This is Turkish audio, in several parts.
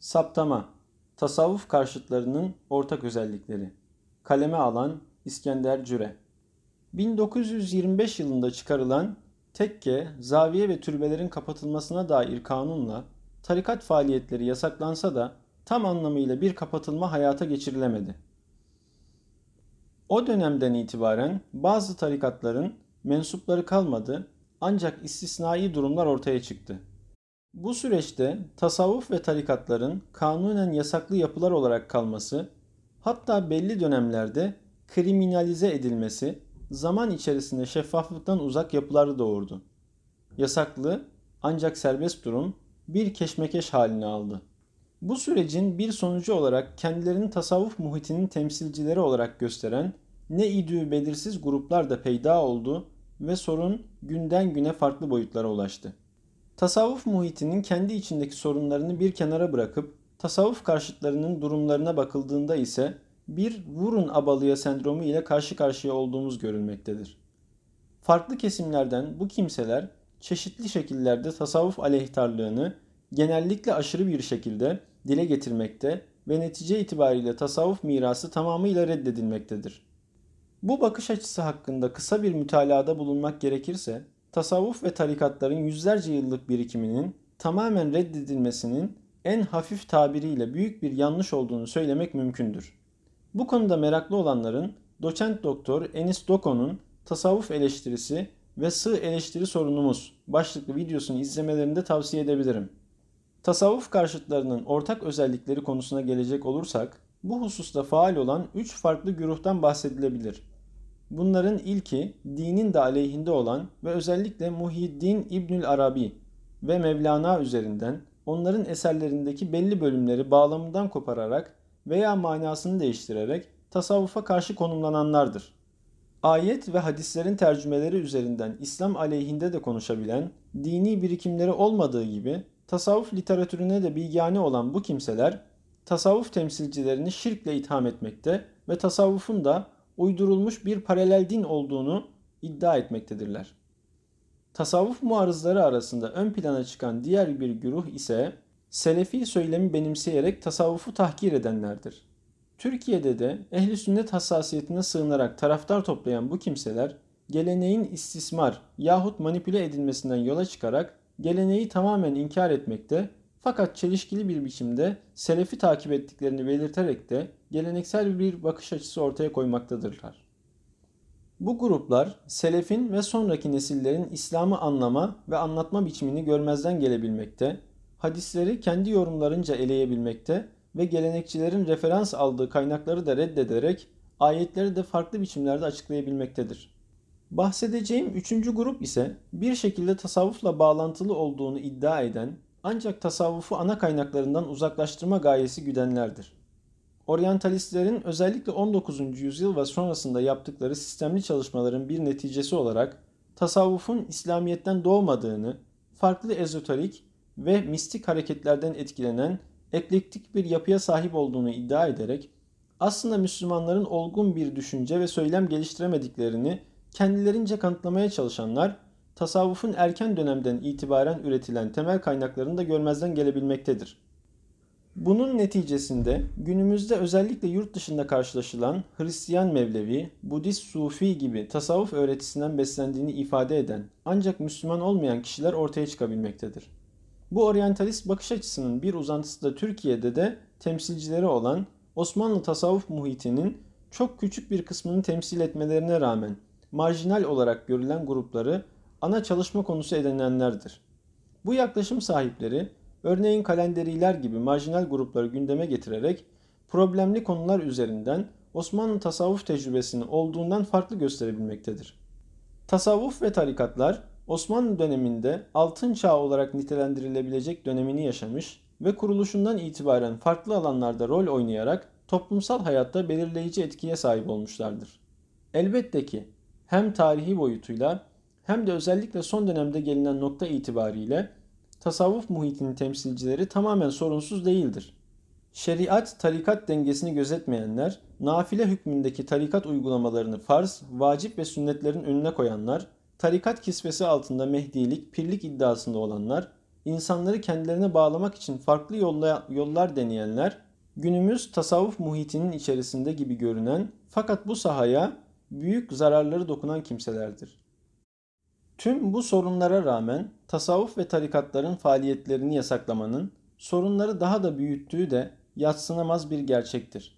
Saptama Tasavvuf karşıtlarının ortak özellikleri Kaleme alan İskender Cüre 1925 yılında çıkarılan tekke, zaviye ve türbelerin kapatılmasına dair kanunla tarikat faaliyetleri yasaklansa da tam anlamıyla bir kapatılma hayata geçirilemedi. O dönemden itibaren bazı tarikatların mensupları kalmadı ancak istisnai durumlar ortaya çıktı. Bu süreçte tasavvuf ve tarikatların kanunen yasaklı yapılar olarak kalması, hatta belli dönemlerde kriminalize edilmesi zaman içerisinde şeffaflıktan uzak yapıları doğurdu. Yasaklı ancak serbest durum bir keşmekeş halini aldı. Bu sürecin bir sonucu olarak kendilerini tasavvuf muhitinin temsilcileri olarak gösteren ne idüğü belirsiz gruplar da peyda oldu ve sorun günden güne farklı boyutlara ulaştı. Tasavvuf muhitinin kendi içindeki sorunlarını bir kenara bırakıp tasavvuf karşıtlarının durumlarına bakıldığında ise bir vurun abalıya sendromu ile karşı karşıya olduğumuz görülmektedir. Farklı kesimlerden bu kimseler çeşitli şekillerde tasavvuf aleyhtarlığını genellikle aşırı bir şekilde dile getirmekte ve netice itibariyle tasavvuf mirası tamamıyla reddedilmektedir. Bu bakış açısı hakkında kısa bir mütalada bulunmak gerekirse, tasavvuf ve tarikatların yüzlerce yıllık birikiminin tamamen reddedilmesinin en hafif tabiriyle büyük bir yanlış olduğunu söylemek mümkündür. Bu konuda meraklı olanların doçent doktor Enis Doko'nun tasavvuf eleştirisi ve sığ eleştiri sorunumuz başlıklı videosunu izlemelerini de tavsiye edebilirim. Tasavvuf karşıtlarının ortak özellikleri konusuna gelecek olursak, bu hususta faal olan üç farklı güruhtan bahsedilebilir. Bunların ilki dinin de aleyhinde olan ve özellikle Muhyiddin İbnül Arabi ve Mevlana üzerinden onların eserlerindeki belli bölümleri bağlamından kopararak veya manasını değiştirerek tasavvufa karşı konumlananlardır. Ayet ve hadislerin tercümeleri üzerinden İslam aleyhinde de konuşabilen, dini birikimleri olmadığı gibi tasavvuf literatürüne de bilgane olan bu kimseler tasavvuf temsilcilerini şirkle itham etmekte ve tasavvufun da uydurulmuş bir paralel din olduğunu iddia etmektedirler. Tasavvuf muarızları arasında ön plana çıkan diğer bir güruh ise Selefi söylemi benimseyerek tasavvufu tahkir edenlerdir. Türkiye'de de ehli sünnet hassasiyetine sığınarak taraftar toplayan bu kimseler geleneğin istismar yahut manipüle edilmesinden yola çıkarak geleneği tamamen inkar etmekte fakat çelişkili bir biçimde selefi takip ettiklerini belirterek de geleneksel bir bakış açısı ortaya koymaktadırlar. Bu gruplar selefin ve sonraki nesillerin İslam'ı anlama ve anlatma biçimini görmezden gelebilmekte, hadisleri kendi yorumlarınca eleyebilmekte ve gelenekçilerin referans aldığı kaynakları da reddederek ayetleri de farklı biçimlerde açıklayabilmektedir. Bahsedeceğim üçüncü grup ise bir şekilde tasavvufla bağlantılı olduğunu iddia eden ancak tasavvufu ana kaynaklarından uzaklaştırma gayesi güdenlerdir. Oryantalistlerin özellikle 19. yüzyıl ve sonrasında yaptıkları sistemli çalışmaların bir neticesi olarak tasavvufun İslamiyet'ten doğmadığını, farklı ezoterik ve mistik hareketlerden etkilenen eklektik bir yapıya sahip olduğunu iddia ederek aslında Müslümanların olgun bir düşünce ve söylem geliştiremediklerini kendilerince kanıtlamaya çalışanlar tasavvufun erken dönemden itibaren üretilen temel kaynaklarını da görmezden gelebilmektedir. Bunun neticesinde günümüzde özellikle yurt dışında karşılaşılan Hristiyan Mevlevi, Budist Sufi gibi tasavvuf öğretisinden beslendiğini ifade eden ancak Müslüman olmayan kişiler ortaya çıkabilmektedir. Bu oryantalist bakış açısının bir uzantısı da Türkiye'de de temsilcileri olan Osmanlı tasavvuf muhitinin çok küçük bir kısmını temsil etmelerine rağmen marjinal olarak görülen grupları ana çalışma konusu edinenlerdir. Bu yaklaşım sahipleri örneğin kalenderiler gibi marjinal grupları gündeme getirerek problemli konular üzerinden Osmanlı tasavvuf tecrübesini olduğundan farklı gösterebilmektedir. Tasavvuf ve tarikatlar Osmanlı döneminde altın çağ olarak nitelendirilebilecek dönemini yaşamış ve kuruluşundan itibaren farklı alanlarda rol oynayarak toplumsal hayatta belirleyici etkiye sahip olmuşlardır. Elbette ki hem tarihi boyutuyla hem de özellikle son dönemde gelinen nokta itibariyle tasavvuf muhitinin temsilcileri tamamen sorunsuz değildir. Şeriat, tarikat dengesini gözetmeyenler, nafile hükmündeki tarikat uygulamalarını farz, vacip ve sünnetlerin önüne koyanlar, tarikat kisvesi altında mehdilik, pirlik iddiasında olanlar, insanları kendilerine bağlamak için farklı yolla, yollar deneyenler, günümüz tasavvuf muhitinin içerisinde gibi görünen fakat bu sahaya büyük zararları dokunan kimselerdir. Tüm bu sorunlara rağmen tasavvuf ve tarikatların faaliyetlerini yasaklamanın sorunları daha da büyüttüğü de yatsınamaz bir gerçektir.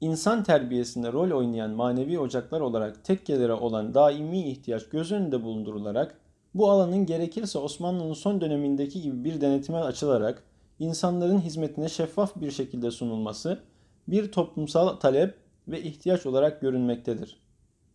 İnsan terbiyesinde rol oynayan manevi ocaklar olarak tekkelere olan daimi ihtiyaç göz önünde bulundurularak bu alanın gerekirse Osmanlı'nın son dönemindeki gibi bir denetime açılarak insanların hizmetine şeffaf bir şekilde sunulması bir toplumsal talep ve ihtiyaç olarak görünmektedir.